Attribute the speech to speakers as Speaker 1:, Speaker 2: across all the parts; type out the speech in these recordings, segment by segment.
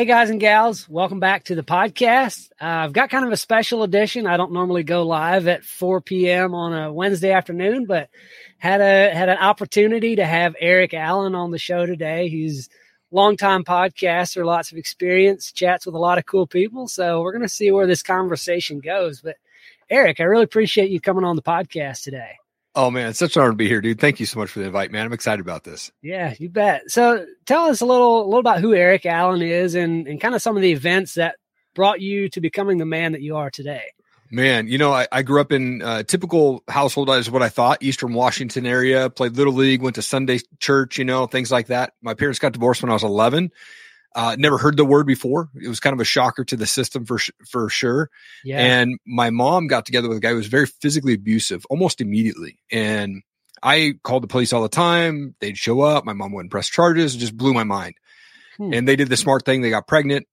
Speaker 1: Hey, guys and gals, welcome back to the podcast. Uh, I've got kind of a special edition. I don't normally go live at 4 p.m. on a Wednesday afternoon, but had a had an opportunity to have Erik Allen on the show today. He's longtime podcaster, lots of experience, chats with a lot of cool people. So we're going to see where this conversation goes. But Erik, I really appreciate you coming on the podcast today.
Speaker 2: Oh man, it's such an honor to be here, dude. Thank you so much for the invite, man. I'm excited about this.
Speaker 1: Yeah, you bet. So tell us a little, a little about who Erik Allen is and, and kind of some of the events that brought you to becoming the man that you are today.
Speaker 2: Man, you know, I, I grew up in a typical household is what I thought, Eastern Washington area, played little league, went to Sunday church, you know, things like that. My parents got divorced when I was 11 uh, never heard the word before. It was kind of a shocker to the system for for sure. Yeah. And my mom got together with a guy who was very physically abusive almost immediately. And I called the police all the time. They'd show up. My mom wouldn't press charges. It just blew my mind. Hmm. And they did the smart thing. They got pregnant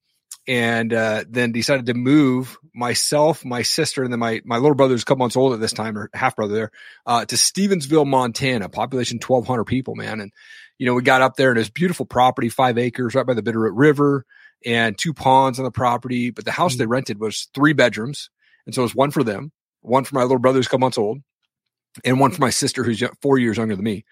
Speaker 2: and uh, then decided to move myself, my sister, and then my my little brother, who's a couple months old at this time, or half brother there, uh, to Stevensville, Montana, population twelve hundred people, man. And you know, we got up there and it's beautiful property, five acres right by the Bitterroot River and two ponds on the property. But the house mm-hmm. they rented was three bedrooms. And so it was one for them, one for my little brother who's a couple months old, and one for my sister who's four years younger than me.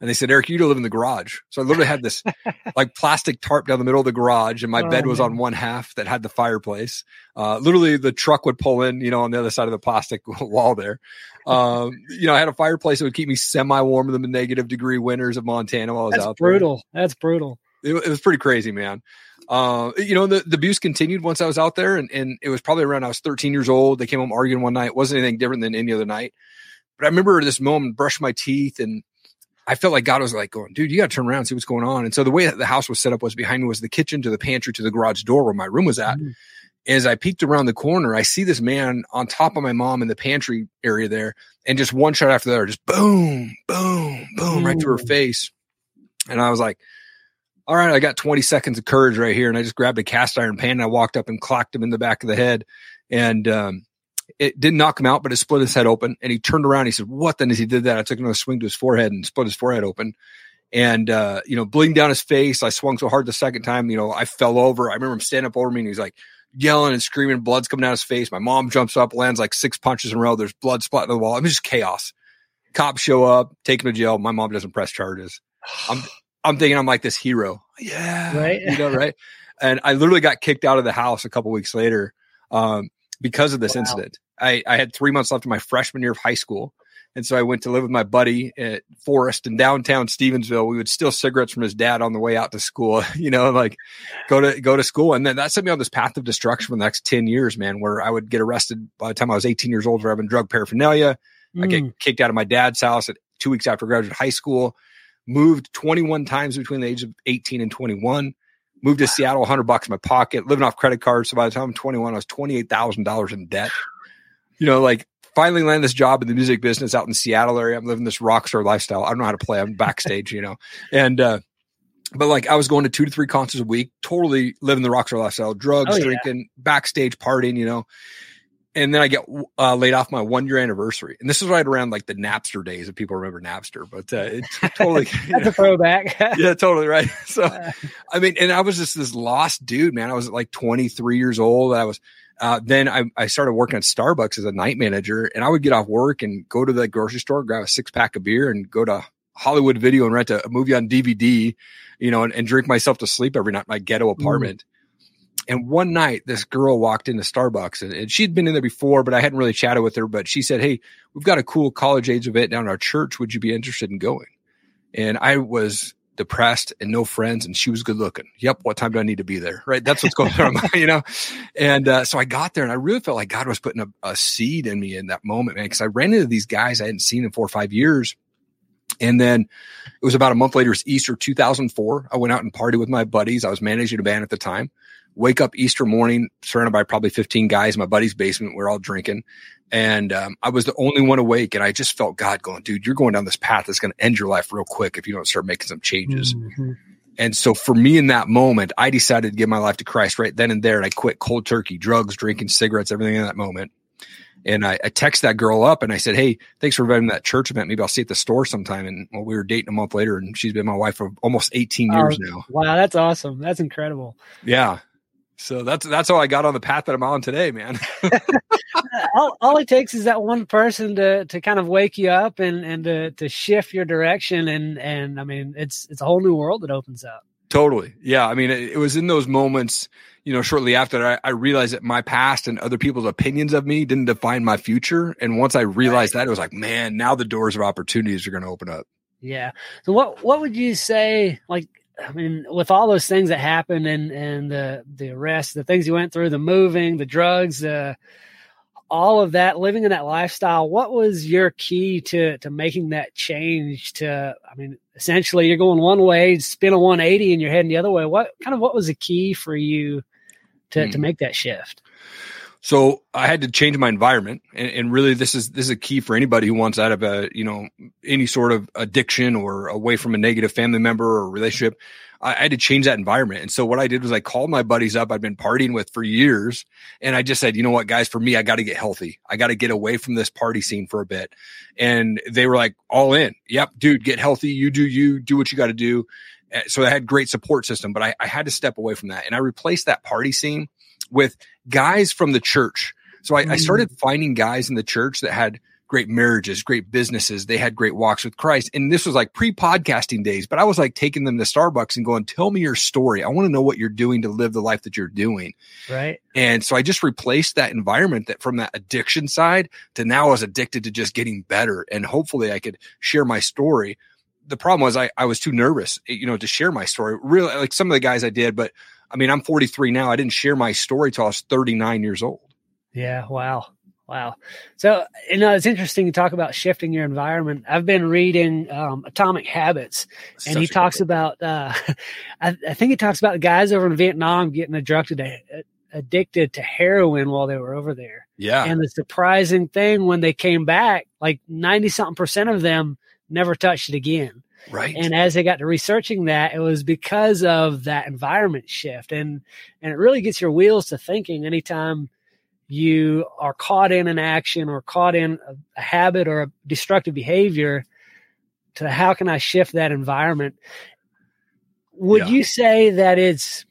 Speaker 2: And they said, Erik, you to live in the garage. So I literally had this like plastic tarp down the middle of the garage and my oh, bed was man. on one half that had the fireplace. Uh, literally the truck would pull in, you know, on the other side of the plastic wall there. Um, you know, I had a fireplace that would keep me semi warm in the negative degree winters of Montana while I was
Speaker 1: That's
Speaker 2: out
Speaker 1: brutal. there. That's brutal.
Speaker 2: It, it, was pretty crazy, man. Uh, you know, the, the abuse continued once I was out there and, and it was probably around I was 13 years old. They came home arguing one night. It wasn't anything different than any other night. But I remember this moment, brushed my teeth and I felt like God was like going, dude, you got to turn around and see what's going on. And so the way that the house was set up was behind me was the kitchen to the pantry to the garage door where my room was at. Mm-hmm. As I peeked around the corner, I see this man on top of my mom in the pantry area there, and just one shot after the other, just boom, boom, boom, right to her face. And I was like, all right, I got 20 seconds of courage right here. And I just grabbed a cast iron pan and I walked up and clocked him in the back of the head. And um, it didn't knock him out, but it split his head open. And he turned around. he said, "What?" Then as he did that, I took another swing to his forehead and split his forehead open. And uh, you know, bleeding down his face. I swung so hard the second time, you know, I fell over. I remember him standing up over me, and he's like yelling and screaming. Blood's coming down his face. My mom jumps up, lands like six punches in a row. There's blood splatting on the wall. It was just chaos. Cops show up, take him to jail. My mom doesn't press charges. I'm I'm thinking I'm like this hero. Yeah, right. You know, right. And I literally got kicked out of the house a couple weeks later. Um, because of this wow. incident. I, I had three months left of my freshman year of high school. And so I went to live with my buddy at Forest in downtown Stevensville. We would steal cigarettes from his dad on the way out to school, you know, like go to go to school. And then that set me on this path of destruction for the next 10 years, man, where I would get arrested by the time I was 18 years old for having drug paraphernalia. Mm. I get mm. kicked out of my dad's house at two weeks after graduate high school, moved 21 times between the age of 18 and 21 moved to Seattle, 100 bucks in my pocket, living off credit cards. So by the time I'm 21, I was $28,000 in debt. You know, like finally land this job in the music business out in the Seattle area. I'm living this rock star lifestyle. I don't know how to play. I'm backstage, you know, and, uh, but like I was going to two to three concerts a week, totally living the rock star lifestyle, drugs, oh, drinking, yeah. backstage partying, you know and then I get uh, laid off my one year anniversary. And this is right around like the Napster days, if people remember Napster, but uh, it's totally
Speaker 1: that's a throwback.
Speaker 2: yeah, totally right. So, I mean, and I was just this lost dude, man. I was like 23 years old. I was, uh, then I, I started working at Starbucks as a night manager, and I would get off work and go to the grocery store, grab a six pack of beer, and go to Hollywood Video and rent a, a movie on DVD, you know, and, and, drink myself to sleep every night in my ghetto mm. apartment. Mm. And one night, this girl walked into Starbucks and, and, she'd been in there before, but I hadn't really chatted with her. But she said, Hey, we've got a cool college age event down at our church. Would you be interested in going? And I was depressed and no friends, and she was good looking. Yep. What time do I need to be there? Right. That's what's going on, you know? And uh, so I got there and I really felt like God was putting a, a seed in me in that moment, man, because I ran into these guys I hadn't seen in four or five years. And then it was about a month later, it's Easter 2004. I went out and partied with my buddies. I was managing a band at the time wake up Easter morning, surrounded by probably 15 guys in my buddy's basement. We're all drinking. And um, I was the only one awake. And I just felt God going, dude, you're going down this path that's going to end your life real quick if you don't start making some changes. Mm-hmm. And so for me in that moment, I decided to give my life to Christ right then and there. And I quit cold turkey, drugs, drinking, cigarettes, everything in that moment. And I, I text that girl up and I said, Hey, thanks for inviting that church event. Maybe I'll see you at the store sometime. And well, we were dating a month later and she's been my wife for almost 18 years oh, now.
Speaker 1: Wow. That's awesome. That's incredible.
Speaker 2: Yeah. So that's that's how I got on the path that I'm on today, man.
Speaker 1: all, all it takes is that one person to to kind of wake you up and and to to shift your direction and and I mean it's it's a whole new world that opens up.
Speaker 2: Totally. Yeah. I mean, it, it was in those moments, you know, shortly after I, I, realized that my past and other people's opinions of me didn't define my future. And once I realized right. that, it was like, man, now the doors of opportunities are going to open up.
Speaker 1: Yeah. So what what would you say? Like, I mean, with all those things that happened and and the the arrest, the things you went through, the moving, the drugs, uh, all of that, living in that lifestyle, what was your key to to making that change? To, I mean, essentially, you're going one way, spin a 180, and you're heading the other way. What kind of what was the key for you to hmm. to make that shift?
Speaker 2: So I had to change my environment, and, and, really, this is this is a key for anybody who wants out of a you know any sort of addiction or away from a negative family member or relationship. I, I had to change that environment, and so what I did was I called my buddies up I'd been partying with for years, and I just said, you know what, guys, for me, I got to get healthy. I got to get away from this party scene for a bit, and they were like all in. Yep, dude, get healthy. You do you. Do what you got to do. Eh, so I had great support system, but I, I had to step away from that, and I replaced that party scene with guys from the church. So I, mm. I started finding guys in the church that had great marriages, great businesses. They had great walks with Christ. And this was like pre podcasting days, but I was like taking them to Starbucks and going, tell me your story. I want to know what you're doing to live the life that you're doing.
Speaker 1: Right.
Speaker 2: And so I just replaced that environment that from that addiction side to now I was addicted to just getting better. And hopefully I could share my story. The problem was I, I was too nervous, you know, to share my story. Really, like some of the guys I did, but I mean, I'm 43 now. I didn't share my story till I was 39 years old.
Speaker 1: Yeah. Wow. Wow. So, you know, it's interesting to talk about shifting your environment. I've been reading um, Atomic Habits, and he talks book. about, uh, I, I, think he talks about the guys over in Vietnam getting addicted to, addicted to heroin while they were over there.
Speaker 2: Yeah.
Speaker 1: And the surprising thing when they came back, like 90 something percent of them never touched it again.
Speaker 2: Right.
Speaker 1: And as they got to researching that, it was because of that environment shift. And and it really gets your wheels to thinking anytime you are caught in an action or caught in a, a habit or a destructive behavior to how can I shift that environment? Would yeah. you say that it's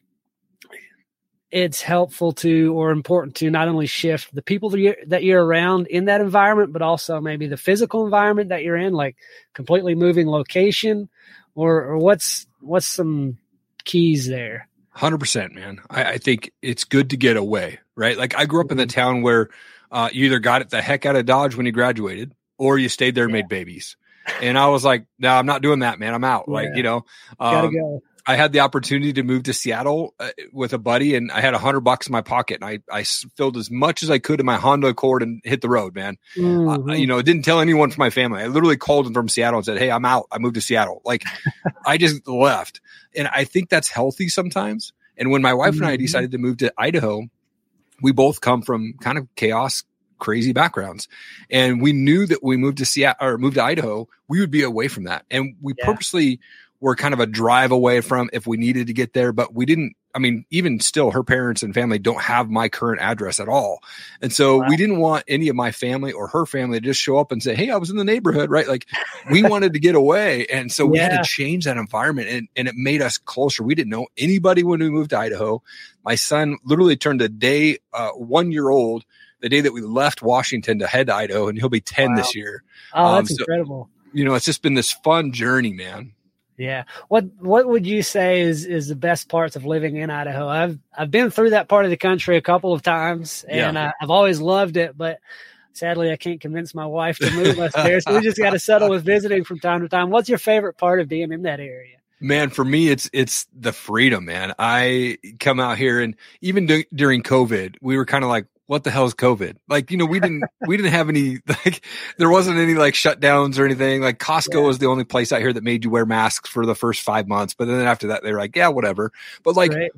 Speaker 1: it's helpful to or important to not only shift the people that you're, that you're around in that environment, but also maybe the physical environment that you're in, like completely moving location, or, or what's what's some keys there?
Speaker 2: Hundred percent, man. I, I, think it's good to get away, right? Like I grew up in the mm-hmm. town where uh, you either got it the heck out of Dodge when you graduated, or you stayed there and yeah. made babies. And I was like, no, I'm not doing that, man. I'm out. Yeah. Like, you know,
Speaker 1: um, gotta go.
Speaker 2: I had the opportunity to move to Seattle uh, with a buddy, and I had a hundred bucks in my pocket, and I I filled as much as I could in my Honda Accord and hit the road, man. Mm-hmm. Uh, you know, it didn't tell anyone from my family. I literally called them from Seattle and said, "Hey, I'm out. I moved to Seattle." Like, I just left, and I think that's healthy sometimes. And when my wife mm-hmm. and I mm-hmm. decided to move to Idaho, we both come from kind of chaos crazy backgrounds. And we knew that we moved to Seattle or moved to Idaho, we would be away from that. And we yeah. purposely were kind of a drive away from if we needed to get there, but we didn't. I mean, even still, her parents and family don't have my current address at all. And so wow. we didn't want any of my family or her family to just show up and say, Hey, I was in the neighborhood, right? Like we wanted to get away. And so we yeah. had to change that environment and, and it made us closer. We didn't know anybody when we moved to Idaho. My son literally turned a day, uh, one year old, the day that we left Washington to head to Idaho, and he'll be 10 wow. this year.
Speaker 1: Oh, that's um, so, incredible.
Speaker 2: You know, it's just been this fun journey, man.
Speaker 1: Yeah. What what would you say is is the best parts of living in Idaho? I've I've been through that part of the country a couple of times and uh, yeah. I, have always loved it, but sadly I can't convince my wife to move us there. So we just got to settle with visiting from time to time. What's your favorite part of being in that area?
Speaker 2: Man, for me, it's it's the freedom, man. I come out here, and even d- during COVID, we were kind of like, what the hell is COVID? Like, you know, we didn't, we didn't have any, like, there wasn't any like shutdowns or anything. Like Costco yeah. was the only place out here that made you wear masks for the first five months. But then after that, they were like, yeah, whatever. But like, right.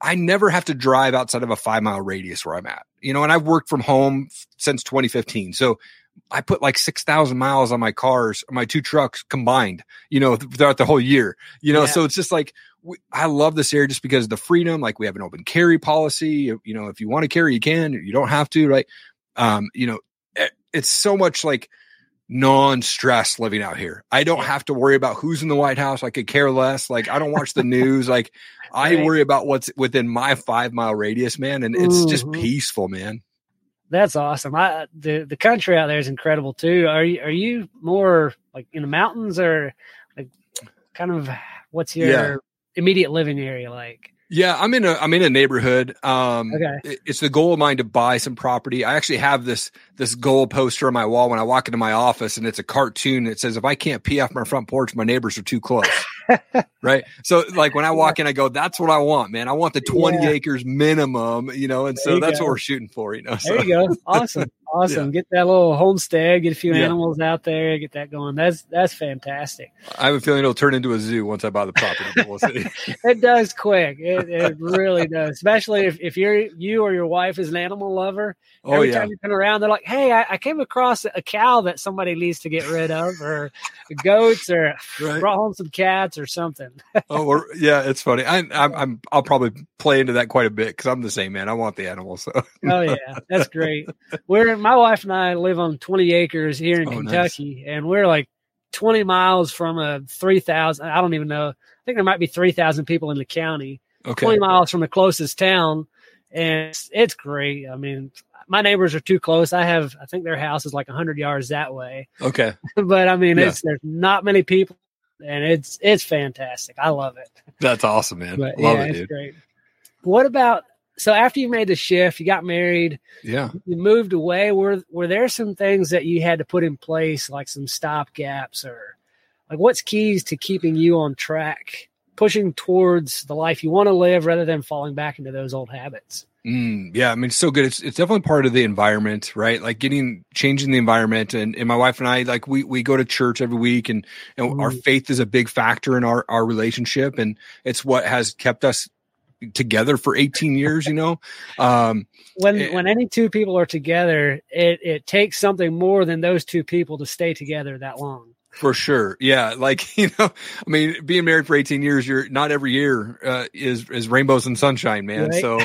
Speaker 2: I never have to drive outside of a five mile radius where I'm at, you know, and I've worked from home since 2015. So I put like 6,000 miles on my cars, my two trucks combined, you know, throughout the whole year, you know, yeah. so it's just like, we, I love this area just because of the freedom. Like we have an open carry policy. You know, if you want to carry, you can. You don't have to, right? Um, you know, it, it's so much like non-stress living out here. I don't have to worry about who's in the White House. I could care less. Like I don't watch the news. Like I
Speaker 1: Right.
Speaker 2: worry about what's within my five mile radius, man. And it's just
Speaker 1: Mhm.
Speaker 2: peaceful, man.
Speaker 1: That's awesome. I the the country out there is incredible too. Are you are you more like in the mountains or like kind of what's your
Speaker 2: Yeah.
Speaker 1: Immediate living area like?
Speaker 2: Yeah, I'm in a I'm in a neighborhood. Um
Speaker 1: Okay.
Speaker 2: it's the goal of mine to buy some property. I actually have this this goal poster on my wall when I walk into my office and it's a cartoon that says if I can't pee off my front porch, my neighbors are too close. Right? So like when I walk in, I go, that's what I want, man. I want the 20
Speaker 1: Yeah.
Speaker 2: acres minimum, you know, and
Speaker 1: There
Speaker 2: so that's
Speaker 1: go.
Speaker 2: what we're shooting for, you know. So
Speaker 1: There you go. Awesome. Awesome. Get that little homestead, get a few
Speaker 2: Yeah.
Speaker 1: animals out there, get that going. That's that's fantastic.
Speaker 2: I have a feeling it'll turn into a zoo once I buy the property, but we'll see.
Speaker 1: It does quick. It, it really does. Especially if, if you're you or your wife is an animal lover.
Speaker 2: Oh
Speaker 1: Every
Speaker 2: yeah.
Speaker 1: time you turn around, they're like, "Hey, I, I came across a cow that somebody needs to get rid of, or goats, or
Speaker 2: Right.
Speaker 1: brought home some cats, or something."
Speaker 2: Oh, we're, yeah, it's funny. I, I'm, I'm, I'll probably play into that quite a bit because I'm the same man. I want the animals. So
Speaker 1: Oh yeah, that's great. We're my wife and I live on 20 acres here in
Speaker 2: Oh, nice.
Speaker 1: Kentucky, and we're like 20 miles from a 3,000. I don't even know. I think there might be 3,000 people in the county.
Speaker 2: okay,
Speaker 1: 20 miles from the closest town, and it's, it's great. I mean, my neighbors are too close. I have, I think their house is like 100 yards that way,
Speaker 2: okay.
Speaker 1: but I mean,
Speaker 2: Yeah.
Speaker 1: it's there's not many people, and it's it's fantastic. I love it.
Speaker 2: That's awesome, man.
Speaker 1: But
Speaker 2: Love
Speaker 1: yeah,
Speaker 2: it, dude.
Speaker 1: great. What about so after you made the shift, you got married,
Speaker 2: Yeah.
Speaker 1: you moved away. Were were there some things that you had to put in place, like some stop gaps, or like what's keys to keeping you on track, pushing towards the life you want to live, rather than falling back into those old habits?
Speaker 2: Mm, yeah, I mean, it's so good. It's it's definitely part of the environment, right? Like getting changing the environment, and, and my wife and I, like we we go to church every week, and and our
Speaker 1: Mm.
Speaker 2: faith is a big factor in our our relationship, and it's what has kept us together for 18 years. You know, um,
Speaker 1: When
Speaker 2: Eh.
Speaker 1: when any two people are together, it it takes something more than those two people to stay together that long.
Speaker 2: For sure. Yeah, like you know, I mean, being married for 18 years, you're not every year uh, is is rainbows and sunshine, man.
Speaker 1: Right.
Speaker 2: So,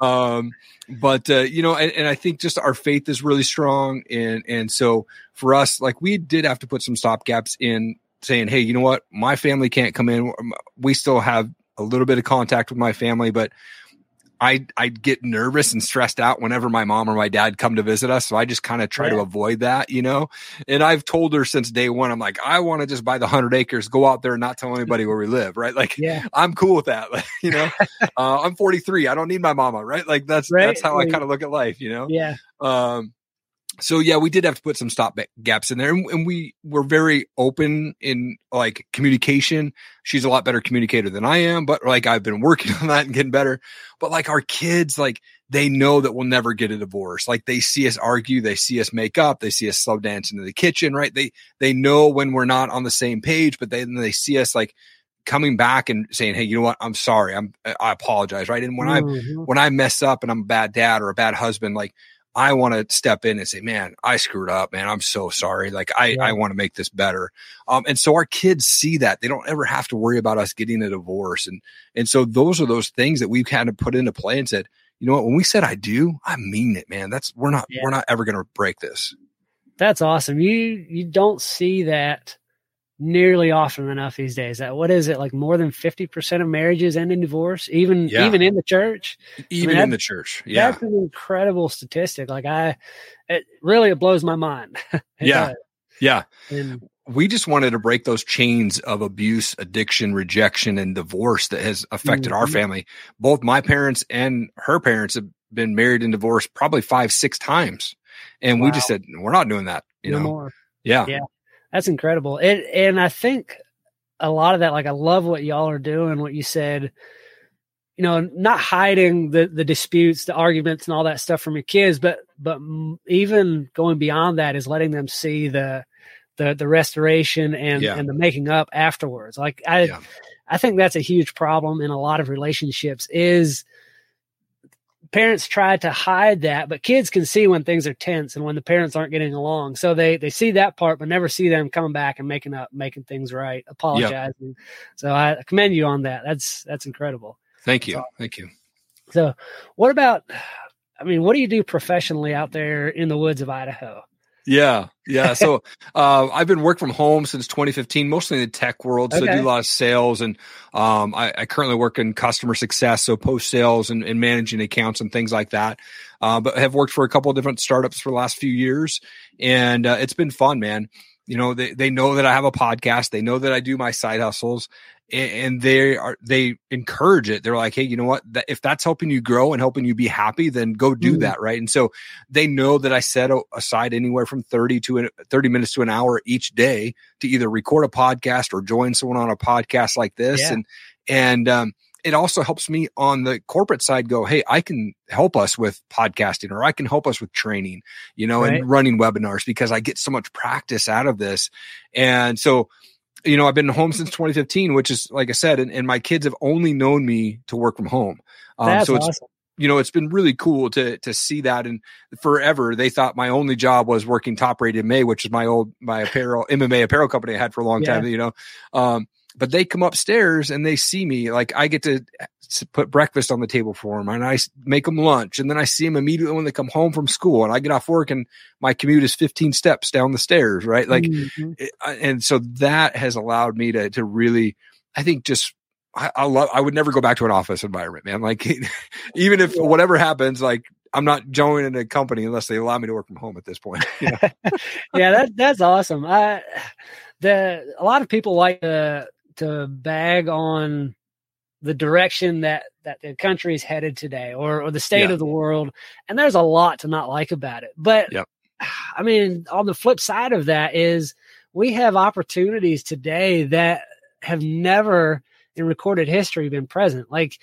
Speaker 2: um, but uh, you know, and, and I think just our faith is really strong, and and so for us, like we did have to put some stop gaps in, saying, hey, you know what, my family can't come in. We still have a little bit of contact with my family, but. I I'd get nervous and stressed out whenever my mom or my dad come to visit us, so I just kind of try to avoid that, you know. And I've told her since day one, I'm like, I want to just buy the hundred acres, go out there and not tell anybody where we live, right? Like,
Speaker 1: Yeah,
Speaker 2: I'm cool with that, like, you know. uh, I'm 43, I don't need my mama, right? Like that's
Speaker 1: Right.
Speaker 2: that's how I kind of look at life, you know.
Speaker 1: yeah,
Speaker 2: Um, so yeah, we did have to put some stop gaps in there, and, and we were very open in like communication. She's a lot better communicator than I am, but like I've been working on that and getting better. But like our kids, like they know that we'll never get a divorce. Like they see us argue, they see us make up, they see us slow dance into the kitchen, right? They they know when we're not on the same page, but then they see us like coming back and saying, "Hey, you know what? I'm sorry. I'm I apologize." Right? And when I
Speaker 1: Mhm.
Speaker 2: when I mess up and I'm a bad dad or a bad husband, like I want to step in and say, man, I screwed up, man. I'm so sorry. Like I,
Speaker 1: Yeah.
Speaker 2: I want to make this better. Um, and so our kids see that they don't ever have to worry about us getting a divorce. And, and so those are those things that we've kind of put into play and said, you know what, when we said I do, I mean it, man. That's, we're not,
Speaker 1: Yeah.
Speaker 2: we're not ever going to break this.
Speaker 1: That's awesome. You you don't see that nearly often enough these days. That what is it like? More than fifty percent of marriages end in divorce, even
Speaker 2: Yeah.
Speaker 1: even in the church.
Speaker 2: Even
Speaker 1: that-
Speaker 2: in the church. Yeah.
Speaker 1: That's an incredible statistic. Like I, it really it blows my mind.
Speaker 2: Yeah.
Speaker 1: does.
Speaker 2: Yeah.
Speaker 1: And
Speaker 2: we just wanted to break those chains of abuse, addiction, rejection, and divorce that has affected our
Speaker 1: Mhm.
Speaker 2: family. Both my parents and her parents have been married and divorced probably five, six times. And we just said, we're not doing that. You
Speaker 1: no
Speaker 2: know?
Speaker 1: more.
Speaker 2: Yeah.
Speaker 1: Yeah. That's incredible. It, and I think a lot of that, like I love what y'all are doing. What you said, you know, not hiding the the disputes, the arguments, and all that stuff from your kids, but but even going beyond that is letting them see the the the restoration and
Speaker 2: Yeah.
Speaker 1: and the making up afterwards. Like I
Speaker 2: Yeah.
Speaker 1: I think that's a huge problem in a lot of relationships is parents try to hide that, but kids can see when things are tense and when the parents aren't getting along. So they they see that part, but never see them coming back and making up, making things right, apologizing. So I commend you on that. That's that's incredible.
Speaker 2: Thank you. Thank you.
Speaker 1: So what about? I mean, what do you do professionally out there in the woods of Idaho?
Speaker 2: Yeah. yeah. So uh, I've been working from home since 2015, mostly in the tech world. So okay. I do a lot of sales, and um, I, I, currently work in customer success, so post sales and, and, managing accounts and things like that. Uh, but have worked for a couple of different startups for the last few years, and uh, it's been fun, man. You know, they, they know that I have a podcast. They know that I do my side hustles and they are they encourage it they're like hey you know what that, if that's helping you grow and helping you be happy then go do mm. that right and so they know that i set aside anywhere from 30 to 30 minutes to an hour each day to either record a podcast or join someone on a podcast like this yeah. and and um, it also helps me on the corporate side go hey i can help us with podcasting or i can help us with training you know right. and running webinars because i get so much practice out of this and so you know, I've been home since 2015, which is like I said, and, and my kids have only known me to work from home.
Speaker 1: Um, That's so it's, awesome.
Speaker 2: you know, it's been really cool to to see that. And forever, they thought my only job was working Top Rated May, which is my old my apparel MMA apparel company I had for a long yeah. time. You know, um, but they come upstairs and they see me like I get to put breakfast on the table for them and I make them lunch and then I see them immediately when they come home from school and I get off work and my commute is 15 steps down the stairs right like mm-hmm. and so that has allowed me to to really I think just I, I love I would never go back to an office environment man like even if whatever happens like I'm not joining a company unless they allow me to work from home at this point.
Speaker 1: You know? yeah, that that's awesome. I the a lot of people like to to bag on the direction that that the country is headed today or or the state yeah. of the world and there's a lot to not like about it but yep. i mean on the flip side of that is we have opportunities today that have never in recorded history been present like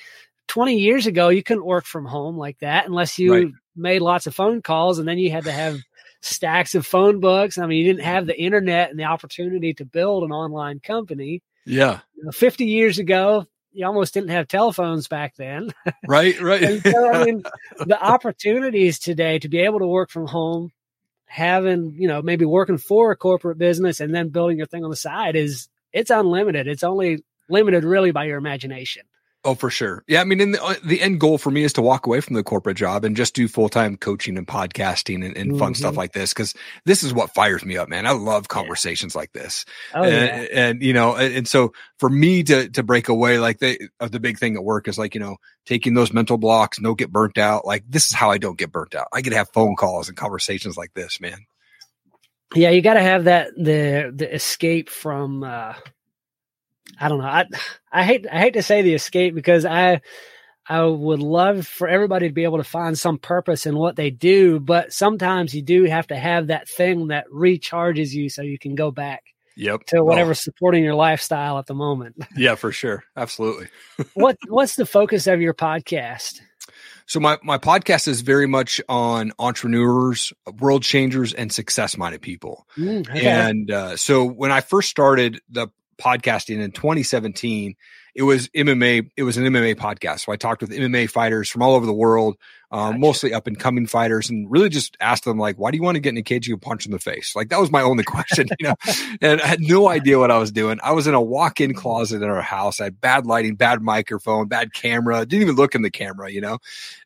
Speaker 1: 20 years ago you couldn't work from home like that unless you right. made lots of phone calls and then you had to have stacks of phone books i mean you didn't have the internet and the opportunity to build an online company
Speaker 2: yeah.
Speaker 1: You know, 50 years ago, you almost didn't have telephones back then.
Speaker 2: Right, right.
Speaker 1: so, I mean, the opportunities today to be able to work from home, having, you know, maybe working for a corporate business and then building your thing on the side is it's unlimited. It's only limited really by your imagination.
Speaker 2: Oh, for sure. Yeah. I mean, in the, uh, the end goal for me is to walk away from the corporate job and just do full time coaching and podcasting and, and mm-hmm. fun stuff mm-hmm. like this. Cause this is what fires me up, man. I love conversations yeah. like this. Oh, and, yeah. and, you know, and, and, so for me to, to break away, like the, uh, the big thing at work is like, you know, taking those mental blocks, no get burnt out. Like this is how I don't get burnt out. I get to have phone calls and conversations like this, man.
Speaker 1: Yeah. You got to have that, the, the escape from, uh, I don't know. I I hate I hate to say the escape because I I would love for everybody to be able to find some purpose in what they do, but sometimes you do have to have that thing that recharges you so you can go back
Speaker 2: yep.
Speaker 1: to whatever's oh. supporting your lifestyle at the moment.
Speaker 2: Yeah, for sure. Absolutely.
Speaker 1: what what's the focus of your podcast?
Speaker 2: So my my podcast is very much on entrepreneurs, world changers, and success minded people. Mm, okay. And uh, so when I first started the podcasting in 2017. It was MMA. It was an MMA podcast. So I talked with MMA fighters from all over the world, um, gotcha. mostly up and coming fighters, and really just asked them like, "Why do you want to get in a cage? You punch in the face." Like that was my only question, you know. and I had no idea what I was doing. I was in a walk-in closet in our house. I had bad lighting, bad microphone, bad camera. Didn't even look in the camera, you know.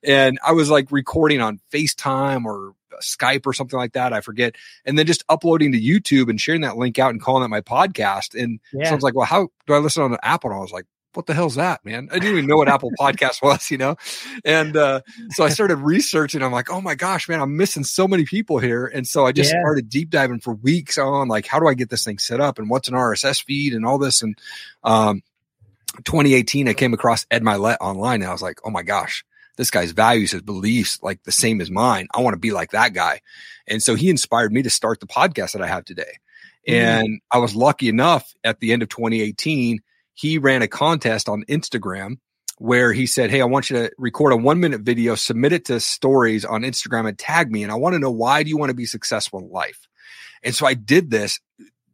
Speaker 2: And I was like recording on FaceTime or Skype or something like that. I forget. And then just uploading to YouTube and sharing that link out and calling it my podcast. And yeah. so I was like, well, how do I listen on Apple? And I was like, what the hell's that, man? I didn't even know what Apple Podcast was, you know? And uh, so I started researching. I'm like, oh my gosh, man, I'm missing so many people here. And so I just yeah. started deep diving for weeks on like, how do I get this thing set up and what's an RSS feed and all this. And um, 2018, I came across Ed Mylett online and I was like, oh my gosh, this guy's values, his beliefs, like the same as mine. I want to be like that guy. And so he inspired me to start the podcast that I have today. Mm-hmm. And I was lucky enough at the end of 2018, he ran a contest on Instagram where he said, Hey, I want you to record a one minute video, submit it to stories on Instagram and tag me. And I want to know why do you want to be successful in life? And so I did this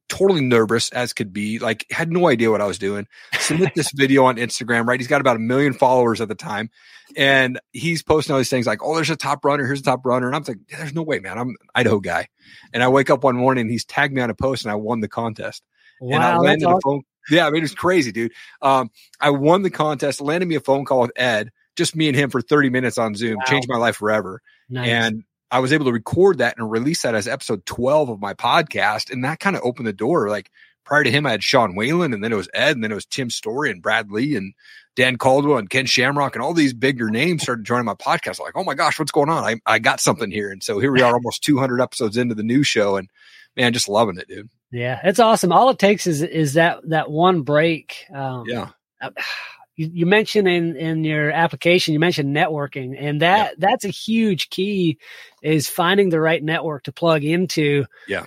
Speaker 2: totally nervous as could be, like had no idea what I was doing. Submit this video on Instagram, right? He's got about a million followers at the time. And he's posting all these things like, oh, there's a top runner, here's a top runner. And I'm like, there's no way, man. I'm an Idaho guy. And I wake up one morning and he's tagged me on a post and I won the contest.
Speaker 1: Wow, and I landed awesome. a phone.
Speaker 2: Yeah, I mean, it's crazy, dude. Um, I won the contest, landed me a phone call with Ed, just me and him for 30 minutes on Zoom, wow. changed my life forever. Nice. And I was able to record that and release that as episode 12 of my podcast. And that kind of opened the door. Like prior to him, I had Sean Whalen and then it was Ed and then it was Tim Storey and Brad Lea and Dan Caldwell and Ken Shamrock and all these bigger names started joining my podcast. I'm like, oh my gosh, what's going on? I, I got something here. And so here we are almost 200 episodes into the new show and man, just loving it, dude.
Speaker 1: Yeah, it's awesome. All it takes is is that that one break.
Speaker 2: Um, yeah.
Speaker 1: You, you mentioned in in your application, you mentioned networking, and that yeah. that's a huge key is finding the right network to plug into.
Speaker 2: Yeah.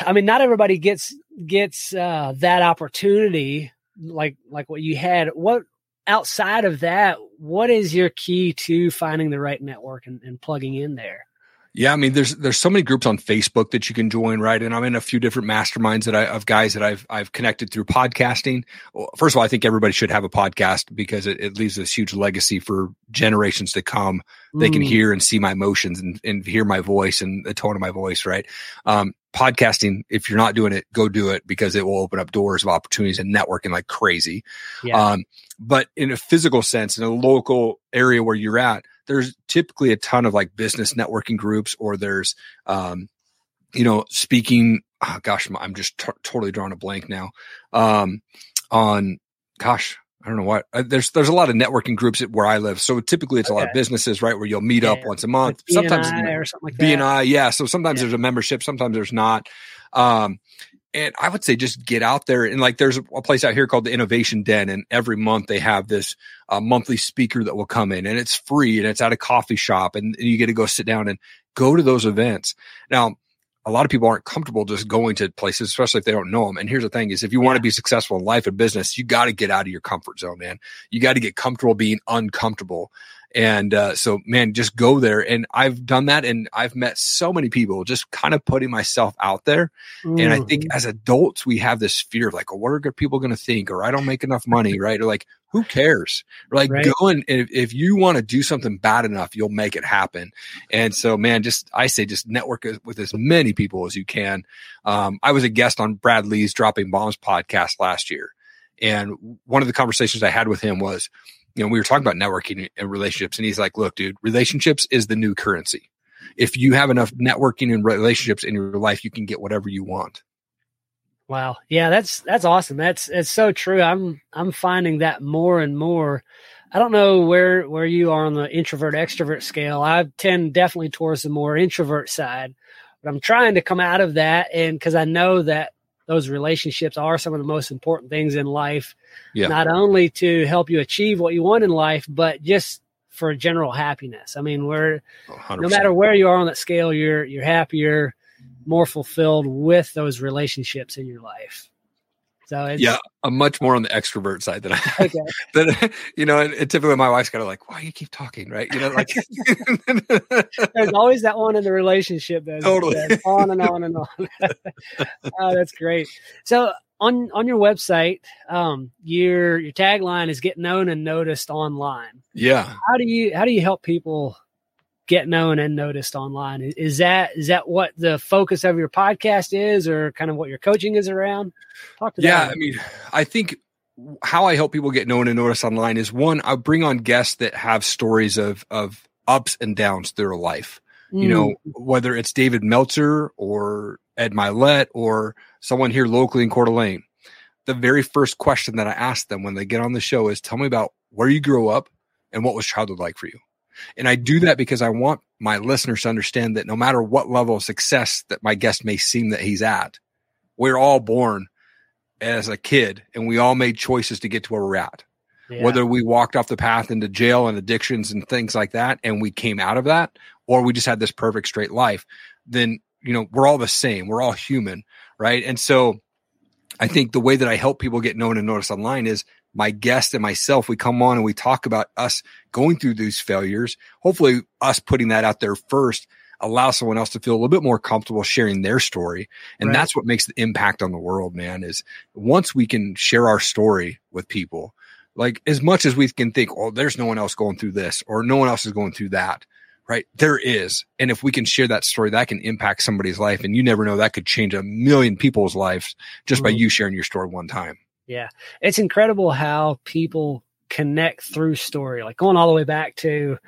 Speaker 1: I mean, not everybody gets gets uh, that opportunity like like what you had. What outside of that, what is your key to finding the right network and, and plugging in there?
Speaker 2: Yeah, I mean, there's there's so many groups on Facebook that you can join, right? And I'm in a few different masterminds that I of guys that I've I've connected through podcasting. First of all, I think everybody should have a podcast because it, it leaves this huge legacy for generations to come. They can mm. hear and see my emotions and, and hear my voice and the tone of my voice, right? Um, podcasting, if you're not doing it, go do it because it will open up doors of opportunities and networking like crazy. Yeah. Um, but in a physical sense, in a local area where you're at, there's typically a ton of like business networking groups or there's um, you know speaking oh gosh i'm just t- totally drawing a blank now um, on gosh I don't know what uh, there's there's a lot of networking groups where I live. So typically it's okay. a lot of businesses, right, where you'll meet yeah, up once a month.
Speaker 1: sometimes or something like
Speaker 2: BNI, yeah. So sometimes yeah. there's a membership, sometimes there's not. Um, and I would say just get out there and like there's a place out here called the Innovation Den, and every month they have this uh, monthly speaker that will come in, and it's free and it's at a coffee shop, and you get to go sit down and go to those events. Now, a lot of people aren't comfortable just going to places, especially if they don't know them. And here's the thing: is if you want to be successful in life and business, you got to get out of your comfort zone, man. You got to get comfortable being uncomfortable. And uh, so, man, just go there. And I've done that, and I've met so many people just kind of putting myself out there. Mm. And I think mm-hmm. as adults, we have this fear of like, what are people going to think? Or I don't make enough money, right? Or like, who cares? Or like, right. go and if, if you want to do something bad enough, you'll make it happen. And so, man, just I say, just network with as many people as you can. Um, I was a guest on Brad Lea's Dropping Bombs podcast last year. And one of the conversations I had with him was, you know, we were talking about networking and relationships, and he's like, look, dude, relationships is the new currency. If you have enough networking and relationships in your life, you can get whatever you want.
Speaker 1: Wow. Yeah, that's that's awesome. That's it's so true. I'm I'm finding that more and more. I don't know where where you are on the introvert extrovert scale. I tend definitely towards the more introvert side, but I'm trying to come out of that and because I know that those relationships are some of the most important things in life. Yeah. Not only to help you achieve what you want in life, but just for general happiness. I mean, we're 100%. no matter where you are on that scale, you're you're happier, more fulfilled with those relationships in your life. So
Speaker 2: yeah, I'm much more on the extrovert side than I. Okay. than, you know, and, and, typically my wife's kind of like, "Why you keep talking?" Right? You know, like
Speaker 1: there's always that one in the relationship that's, totally that's on and on and on. oh, that's great. So on on your website, um, your your tagline is "Get known and noticed online."
Speaker 2: Yeah.
Speaker 1: How do you how do you help people get known and noticed online. Is that is that what the focus of your podcast is, or kind of what your coaching is around?
Speaker 2: Talk to yeah, that. I mean, I think how I help people get known and noticed online is one, I bring on guests that have stories of of ups and downs through their life. Mm. You know, mm. whether it's David Meltzer or Ed Mylett or someone here locally in Coeur d'Alene. The very first question that I ask them when they get on the show is, "Tell me about where you grew up and what was childhood like for you." And I do that because I want my listeners to understand that no matter what level of success that my guest may seem that he's at, we're all born as a kid and we all made choices to get to where we're at. Yeah. Whether we walked off the path into jail and addictions and things like that, and we came out of that, or we just had this perfect straight life, then, you know, we're all the same. We're all human. Right. And so I think the way that I help people get known and noticed online is my guest and myself, we come on and we talk about us going through these failures. Hopefully, us putting that out there first allows someone else to feel a little bit more comfortable sharing their story. And right. that's what makes the impact on the world, man, is once we can share our story with people, like as much as we can think, oh, there's no one else going through this or no one else is going through that, right? There is. And if we can share that story, that can impact somebody's life. And you never know, that could change a million people's lives just mm-hmm. by you sharing your story one time.
Speaker 1: Yeah. It's incredible how people connect through story, like going all the way back to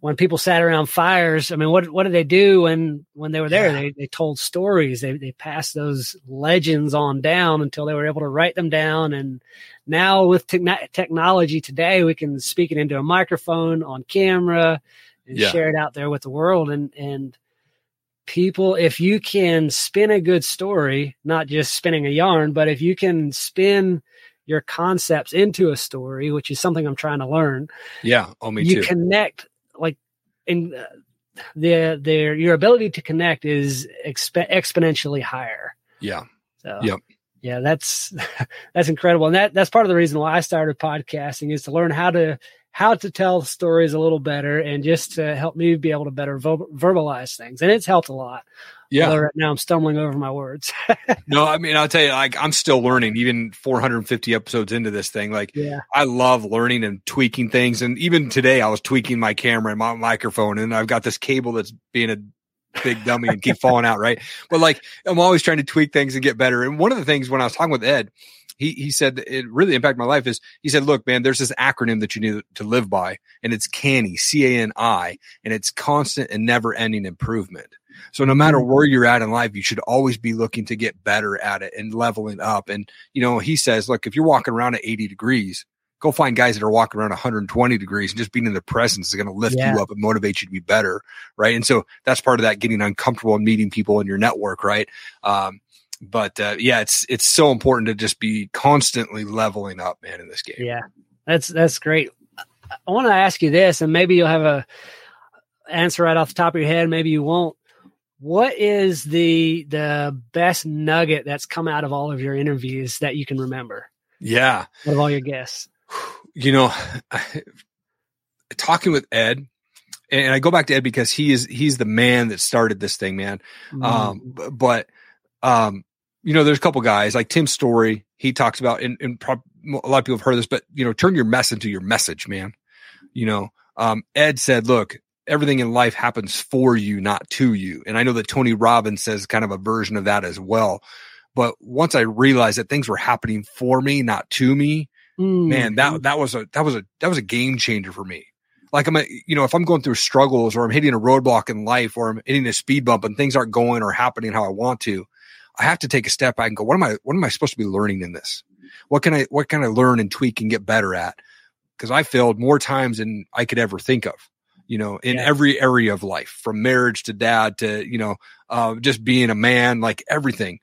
Speaker 1: when people sat around fires, I mean, what what did they do when when they were there?
Speaker 2: Yeah.
Speaker 1: They they told stories. They they passed those legends on down until they were able to write them down. And now with te- technology today, we can speak it into a microphone on camera and
Speaker 2: Yeah.
Speaker 1: share it out there with the world. And and people, if you can spin a good story, not just spinning a yarn, but if you can spin your concepts into a story, which is something I'm trying to learn,
Speaker 2: Yeah. Oh, me
Speaker 1: you
Speaker 2: too.
Speaker 1: connect like in uh, the their your ability to connect is exp- exponentially higher.
Speaker 2: yeah.
Speaker 1: So
Speaker 2: Yep.
Speaker 1: yeah, that's that's incredible, and that that's part of the reason why I started podcasting is to learn how to how to tell stories a little better and just to help me be able to better vo- verbalize things, and it's helped a lot.
Speaker 2: Yeah.
Speaker 1: Although right now I'm stumbling over my words.
Speaker 2: No, I mean, I'll tell you, like, I'm still learning, even 450 episodes into this thing. Like,
Speaker 1: yeah,
Speaker 2: I love learning and tweaking things. And even today, I was tweaking my camera and my microphone, and I've got this cable that's being a big dummy and keep falling out, right? But like, I'm always trying to tweak things and get better. And one of the things when I was talking with Ed, he he said it really impacted my life is he said, look, man, there's this acronym that you need to live by, and it's CANI, C A N I, and it's constant and never ending improvement. So no matter where you're at in life, you should always be looking to get better at it and leveling up. And you know, he says, look, if you're walking around at 80 degrees, go find guys that are walking around 120 degrees and just being in their presence is going to lift
Speaker 1: Yeah.
Speaker 2: you up and motivate you to be better. Right. And so that's part of that getting uncomfortable and meeting people in your network. Right. Um, but uh, yeah, it's it's so important to just be constantly leveling up, man, in this game.
Speaker 1: yeah, that's that's great. I want to ask you this, and maybe you'll have a answer right off the top of your head. Maybe you won't. What is the the best nugget that's come out of all of your interviews that you can remember?
Speaker 2: Yeah.
Speaker 1: Out of all your guests?
Speaker 2: you know, talking with Ed, and I go back to Ed because he is he's the man that started this thing, man.
Speaker 1: Mm-hmm.
Speaker 2: Um, but um, you know, there's a couple guys like Tim Storey. He talks about, and, and prob- a lot of people have heard this, but you know, turn your mess into your message, man. You know, um, Ed said, look, everything in life happens for you, not to you. And I know that Tony Robbins says kind of a version of that as well. But once I realized that things were happening for me, not to me,
Speaker 1: Mm.
Speaker 2: man, that that was a that was a that was a game changer for me. Like I'm, a, you know, if I'm going through struggles or I'm hitting a roadblock in life or I'm hitting a speed bump and things aren't going or happening how I want to, I have to take a step back and go, what am I, what am I supposed to be learning in this? What can I, what can I learn and tweak and get better at? Because I failed more times than I could ever think of. You know, in
Speaker 1: Yeah.
Speaker 2: every area of life, from marriage to dad to you know, uh, just being a man, like everything.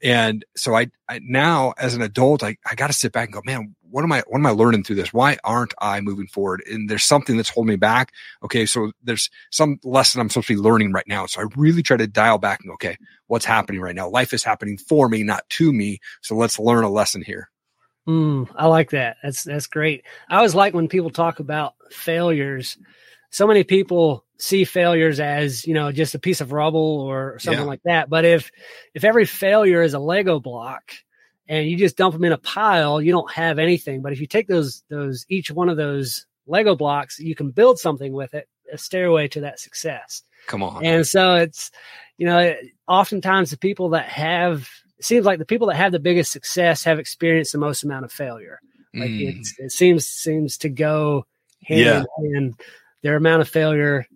Speaker 2: And so I, I now as an adult, I, I got to sit back and go, man, what am I, what am I learning through this? Why aren't I moving forward? And there's something that's holding me back. Okay. So there's some lesson I'm supposed to be learning right now. So I really try to dial back and go, okay, what's happening right now? Life is happening for me, not to me. So let's learn a lesson here.
Speaker 1: Mm, I like that. That's that's great. I always like when people talk about failures. So many people see failures as you know just a piece of rubble or something
Speaker 2: Yeah.
Speaker 1: like that. But if if every failure is a Lego block and you just dump them in a pile, you don't have anything. But if you take those those each one of those Lego blocks, you can build something with it, a stairway to that success.
Speaker 2: Come on.
Speaker 1: And so it's, you know, oftentimes the people that have, it seems like the people that have the biggest success have experienced the most amount of failure. Like
Speaker 2: Mm.
Speaker 1: it's, it seems, seems to go hand
Speaker 2: Yeah.
Speaker 1: in hand. Their amount of failure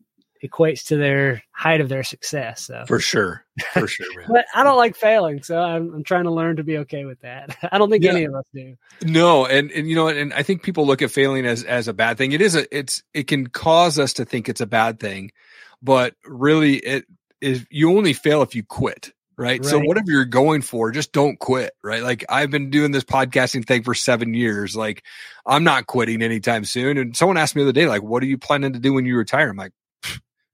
Speaker 1: equates to their height of their success. So,
Speaker 2: for sure. For sure, man.
Speaker 1: but I don't like failing. So I'm, I'm trying to learn to be okay with that. I don't think
Speaker 2: Yeah.
Speaker 1: any of us do.
Speaker 2: No, and and you know, and I think people look at failing as as a bad thing. It is a it's it can cause us to think it's a bad thing, but really it is you only fail if you quit. Right? So whatever you're going for, just don't quit. Right. Like I've been doing this podcasting thing for seven years. Like I'm not quitting anytime soon. And someone asked me the other day, like, what are you planning to do when you retire? I'm like, "Pfft,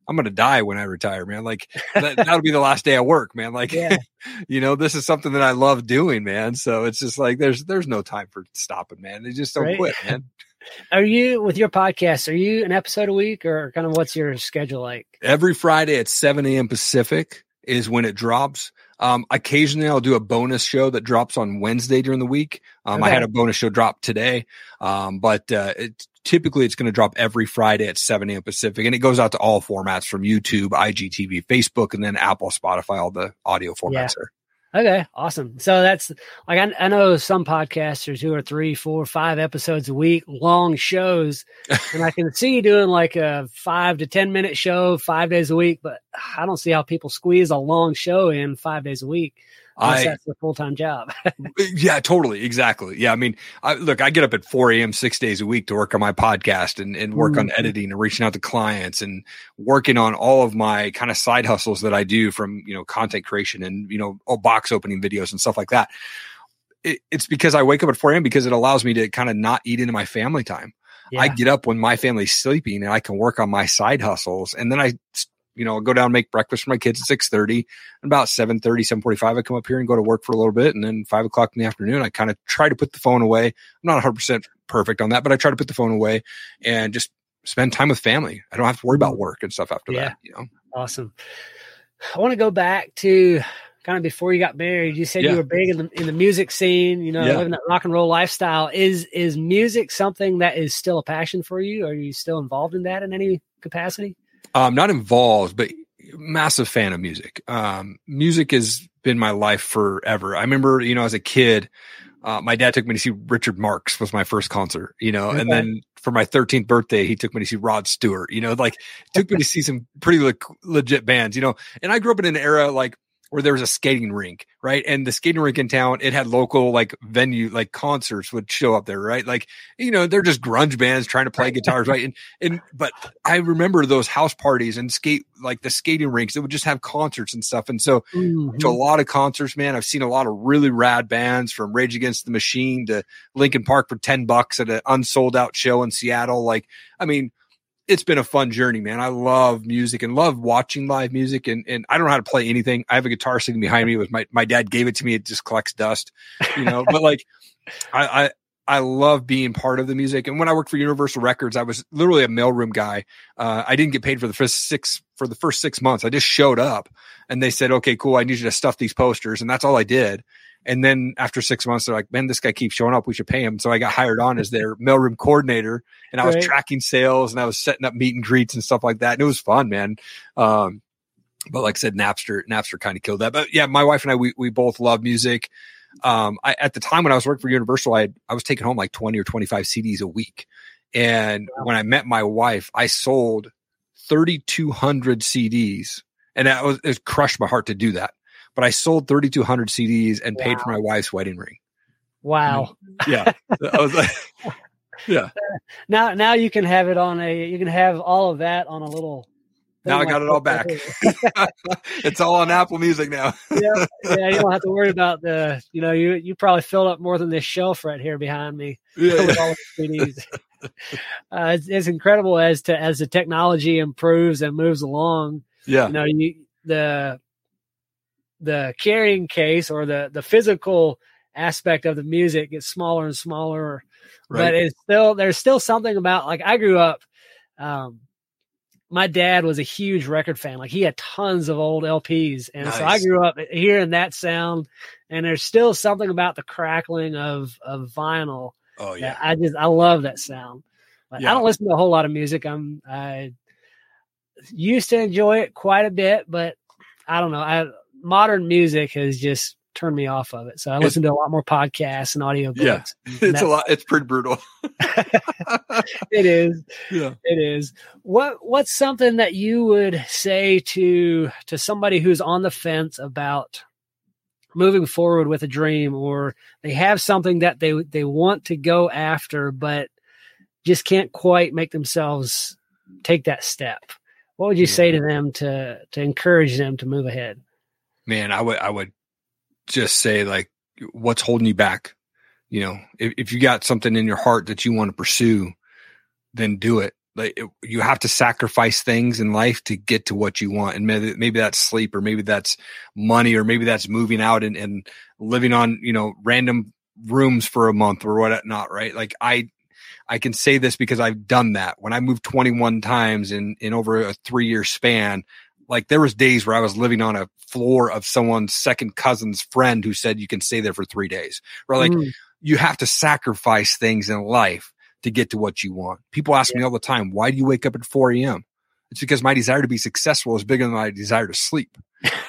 Speaker 2: I'm gonna die when I retire, man. Like that, that'll be the last day I work, man. Like
Speaker 1: Yeah.
Speaker 2: you know, this is something that I love doing, man. So it's just like there's there's no time for stopping, man. They just don't
Speaker 1: Right.
Speaker 2: quit, man.
Speaker 1: Are you with your podcast? Are you an episode a week or kind of what's your schedule like?
Speaker 2: Every Friday at 7 a.m. Pacific is when it drops. Um, occasionally I'll do a bonus show that drops on Wednesday during the week. Um, I had a bonus show drop today. Um, but, uh, it, typically it's going to drop every Friday at 7 a.m. Pacific and it goes out to all formats from YouTube, IGTV, Facebook, and then Apple, Spotify, all the audio formats
Speaker 1: Yeah.
Speaker 2: there.
Speaker 1: Okay, awesome. So that's like I, I, know some podcasters who are three, four, five episodes a week, long shows, and I can see you doing like a five to ten minute show five days a week. But I don't see how people squeeze a long show in five days a week. I, that's a full time job.
Speaker 2: yeah, totally. Exactly. Yeah. I mean, I, look, I get up at 4 a.m. six days a week to work on my podcast and, and work mm-hmm. on editing and reaching out to clients and working on all of my kind of side hustles that I do from, you know, content creation and, you know, box opening videos and stuff like that. It, it's because I wake up at 4 a.m. because it allows me to kind of not eat into my family time. Yeah. I get up when my family's sleeping and I can work on my side hustles. And then I you know, I'll go down and make breakfast for my kids at six thirty. About 7.30, 7.45, I come up here and go to work for a little bit. And then five o'clock in the afternoon, I kind of try to put the phone away. I'm not 100% perfect on that, but I try to put the phone away and just spend time with family. I don't have to worry about mm. work and stuff after yeah. that, you know.
Speaker 1: Awesome. I want to go back to kind of before you got married. You said yeah. you were big in the, in the music scene, you know, yeah. living that rock and roll lifestyle. Is is music something that is still a passion for you? Are you still involved in that in any capacity?
Speaker 2: Um, not involved, but massive fan of music. Um, music has been my life forever. I remember, you know, as a kid, uh, my dad took me to see Richard Marx was my first concert, you know, okay. and then for my 13th birthday, he took me to see Rod Stewart, you know, like took me to see some pretty le- legit bands, you know, and I grew up in an era like where there was a skating rink, right? And the skating rink in town, it had local like venue, like concerts would show up there, right? Like, you know, they're just grunge bands trying to play guitars, right? And, and, but I remember those house parties and skate, like the skating rinks that would just have concerts and stuff. And so mm-hmm. to a lot of concerts, man, I've seen a lot of really rad bands from Rage Against the Machine to Linkin Park for 10 bucks at an unsold out show in Seattle. Like, I mean, it's been a fun journey, man. I love music and love watching live music. And, and I don't know how to play anything. I have a guitar sitting behind me with my, my dad gave it to me. It just collects dust, you know, but like I, I, I love being part of the music. And when I worked for Universal Records, I was literally a mailroom guy. Uh, I didn't get paid for the first six for the first six months. I just showed up, and they said, "Okay, cool. I need you to stuff these posters," and that's all I did. And then after six months, they're like, man, this guy keeps showing up. We should pay him. So I got hired on as their mailroom coordinator and I was right. tracking sales and I was setting up meet and greets and stuff like that. And it was fun, man. Um, but like I said, Napster, Napster kind of killed that. But yeah, my wife and I, we, we both love music. Um, I, at the time when I was working for Universal, I, I was taking home like 20 or 25 CDs a week. And wow. when I met my wife, I sold 3,200 CDs and that was, it crushed my heart to do that but I sold 3,200 CDs and wow. paid for my wife's wedding ring.
Speaker 1: Wow.
Speaker 2: Yeah. I was like, yeah.
Speaker 1: Now, now you can have it on a, you can have all of that on a little.
Speaker 2: Now I got it all back. it's all on Apple Music now.
Speaker 1: yeah, yeah. You don't have to worry about the. You know, you you probably filled up more than this shelf right here behind me yeah, with all the CDs. Uh, it's, it's, incredible as to as the technology improves and moves along.
Speaker 2: Yeah,
Speaker 1: you know, you the the carrying case or the the physical aspect of the music gets smaller and smaller. Right. but it's still there's still something about like i grew up um my dad was a huge record fan. Like he had tons of old lps and nice. so i grew up hearing that sound. And there's still something about the crackling of of vinyl
Speaker 2: oh yeah.
Speaker 1: I just i love that sound. Yeah. i don't listen to a whole lot of music. I'm i used to enjoy it quite a bit but i don't know. I modern music has just turned me off of it. So I listen to a lot more podcasts and audiobooks.
Speaker 2: Yeah, it's a lot. It's pretty brutal.
Speaker 1: it is.
Speaker 2: Yeah,
Speaker 1: it is. What What's something that you would say to to somebody who's on the fence about moving forward with a dream, or they have something that they they want to go after, but just can't quite make themselves take that step? What would you yeah. say to them to to encourage them to move ahead?
Speaker 2: Man, I would I would just say like, what's holding you back? You know, if, if you got something in your heart that you want to pursue, then do it. Like it, you have to sacrifice things in life to get to what you want, and maybe maybe that's sleep, or maybe that's money, or maybe that's moving out and, and living on you know random rooms for a month or whatnot. Right? Like I I can say this because I've done that. When I moved 21 times in in over a three year span, like there was days where I was living on a floor of someone's second cousin's friend who said you can stay there for three days. Or like mm. you have to sacrifice things in life to get to what you want. People ask yeah. me all the time, why do you wake up at 4 a.m.? It's because my desire to be successful is bigger than my desire to sleep.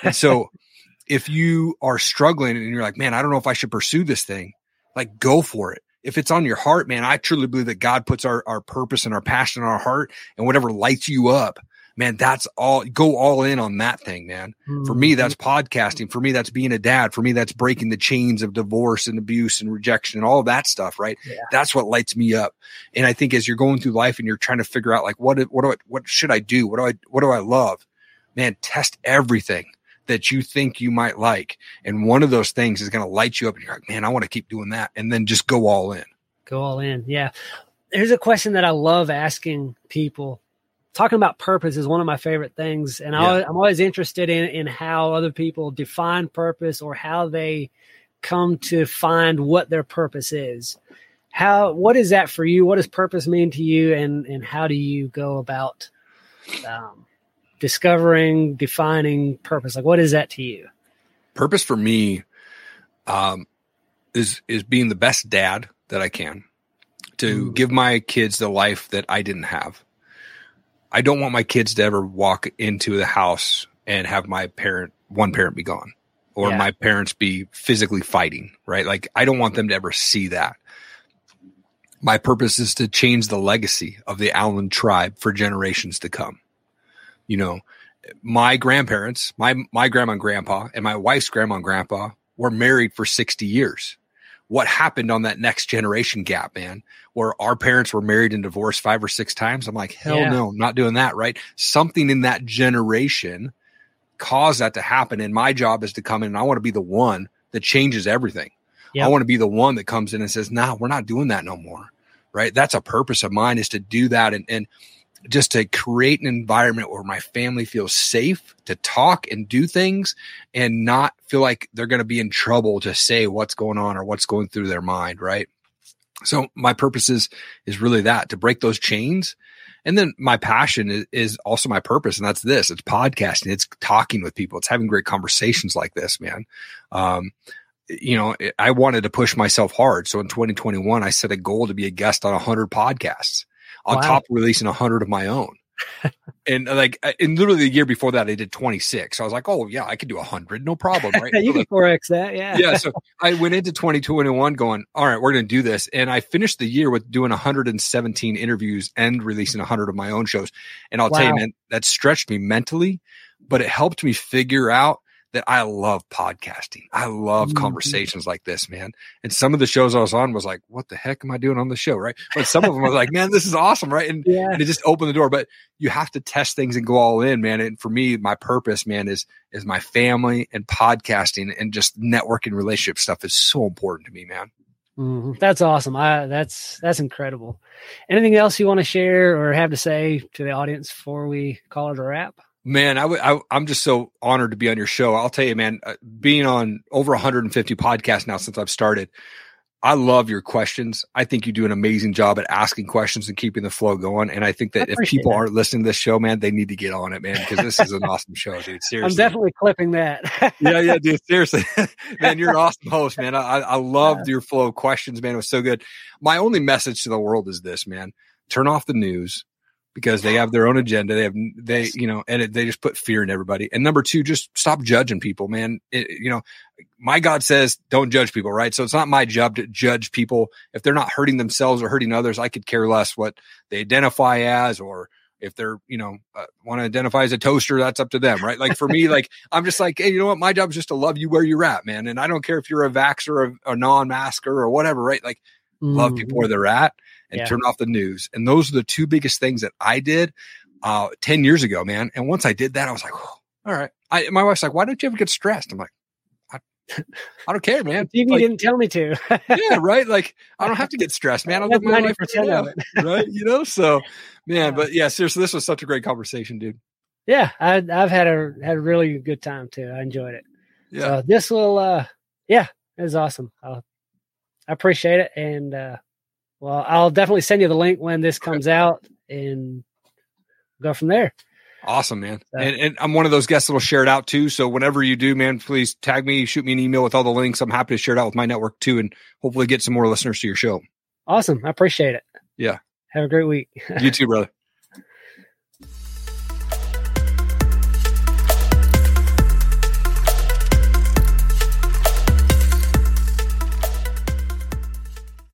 Speaker 2: and so if you are struggling and you're like, man, I don't know if I should pursue this thing, like go for it. If it's on your heart, man, I truly believe that God puts our, our purpose and our passion in our heart and whatever lights you up, man, that's all go all in on that thing, man. Mm-hmm. For me, that's podcasting. For me, that's being a dad. For me, that's breaking the chains of divorce and abuse and rejection and all of that stuff, right? Yeah. That's what lights me up. And I think as you're going through life and you're trying to figure out like what what do I, what should I do? What do I what do I love? Man, test everything that you think you might like. And one of those things is going to light you up and you're like, man, I want to keep doing that. And then just go all in.
Speaker 1: Go all in. Yeah. There's a question that I love asking people. Talking about purpose is one of my favorite things. And yeah. I, I'm always interested in, in how other people define purpose or how they come to find what their purpose is. How, what is that for you? What does purpose mean to you? And, and how do you go about, um, discovering, defining purpose? Like, what is that to you?
Speaker 2: Purpose for me um, is is being the best dad that I can to give my kids the life that I didn't have. I don't want my kids to ever walk into the house and have my parent, one parent be gone or yeah. my parents be physically fighting, right? Like, I don't want them to ever see that. My purpose is to change the legacy of the Allen tribe for generations to come you know, my grandparents, my my grandma and grandpa, and my wife's grandma and grandpa were married for 60 years. What happened on that next generation gap, man, where our parents were married and divorced five or six times? I'm like, hell yeah. no, I'm not doing that, right? Something in that generation caused that to happen. And my job is to come in and I want to be the one that changes everything. Yep. I want to be the one that comes in and says, nah, we're not doing that no more. Right. That's a purpose of mine is to do that. And, and just to create an environment where my family feels safe to talk and do things and not feel like they're going to be in trouble to say what's going on or what's going through their mind right? So my purpose is is really that to break those chains. And then my passion is, is also my purpose and that's this it's podcasting it's talking with people it's having great conversations like this man. Um, you know, I wanted to push myself hard. So in 2021, I set a goal to be a guest on 100 podcasts on wow. top of releasing a hundred of my own. and uh, like, in uh, literally the year before that, I did 26. So I was like, oh yeah, I could do a hundred, no problem. Right.
Speaker 1: you can 4X that. Yeah.
Speaker 2: yeah. So I went into 2021 going, all right, we're going to do this. And I finished the year with doing 117 interviews and releasing a hundred of my own shows. And I'll wow. tell you, man, that stretched me mentally, but it helped me figure out that I love podcasting. I love mm-hmm. conversations like this, man. And some of the shows I was on was like, what the heck am I doing on the show? Right. But some of them was like, man, this is awesome. Right. And, yeah. and it just opened the door. But you have to test things and go all in, man. And for me, my purpose, man, is, is my family and podcasting and just networking relationship stuff is so important to me, man.
Speaker 1: Mm-hmm. That's awesome. I, that's that's incredible. Anything else you want to share or have to say to the audience before we call it a wrap?
Speaker 2: Man, I, w- I I'm just so honored to be on your show. I'll tell you, man, uh, being on over 150 podcasts now since I've started, I love your questions. I think you do an amazing job at asking questions and keeping the flow going. And I think that I if people that. aren't listening to this show, man, they need to get on it, man, because this is an awesome show, dude. Seriously.
Speaker 1: I'm definitely clipping that.
Speaker 2: yeah, yeah, dude. Seriously. man, you're an awesome host, man. I, I loved yeah. your flow of questions, man. It was so good. My only message to the world is this, man. Turn off the news because they have their own agenda. They have they you know, and it, they just put fear in everybody. And number two, just stop judging people, man. It, you know, my God says don't judge people, right? So it's not my job to judge people if they're not hurting themselves or hurting others. I could care less what they identify as or if they're you know uh, want to identify as a toaster that's up to them right like for me like i'm just like hey you know what my job is just to love you where you're at man and i don't care if you're a vaxer or a non-masker or whatever right like mm. love people where they're at and yeah. turn off the news. And those are the two biggest things that I did uh, 10 years ago, man. And once I did that, I was like, oh, all right. I, my wife's like, why don't you ever get stressed? I'm like, I, I don't care, man.
Speaker 1: TV
Speaker 2: like,
Speaker 1: didn't tell me to.
Speaker 2: yeah, right. Like I don't have to get stressed, man. I'll live my life of it. right? You know, so man, but yeah, seriously, this was such a great conversation, dude.
Speaker 1: Yeah, I, have had a had a really good time too. I enjoyed it. Yeah, so this will, uh, yeah, it was awesome. I'll, I appreciate it, and uh, well, I'll definitely send you the link when this comes out and go from there.
Speaker 2: Awesome, man. So, and, and I'm one of those guests that'll share it out too. So whenever you do, man, please tag me, shoot me an email with all the links. I'm happy to share it out with my network too, and hopefully get some more listeners to your show.
Speaker 1: Awesome. I appreciate it.
Speaker 2: Yeah.
Speaker 1: Have a great week.
Speaker 2: you too, brother.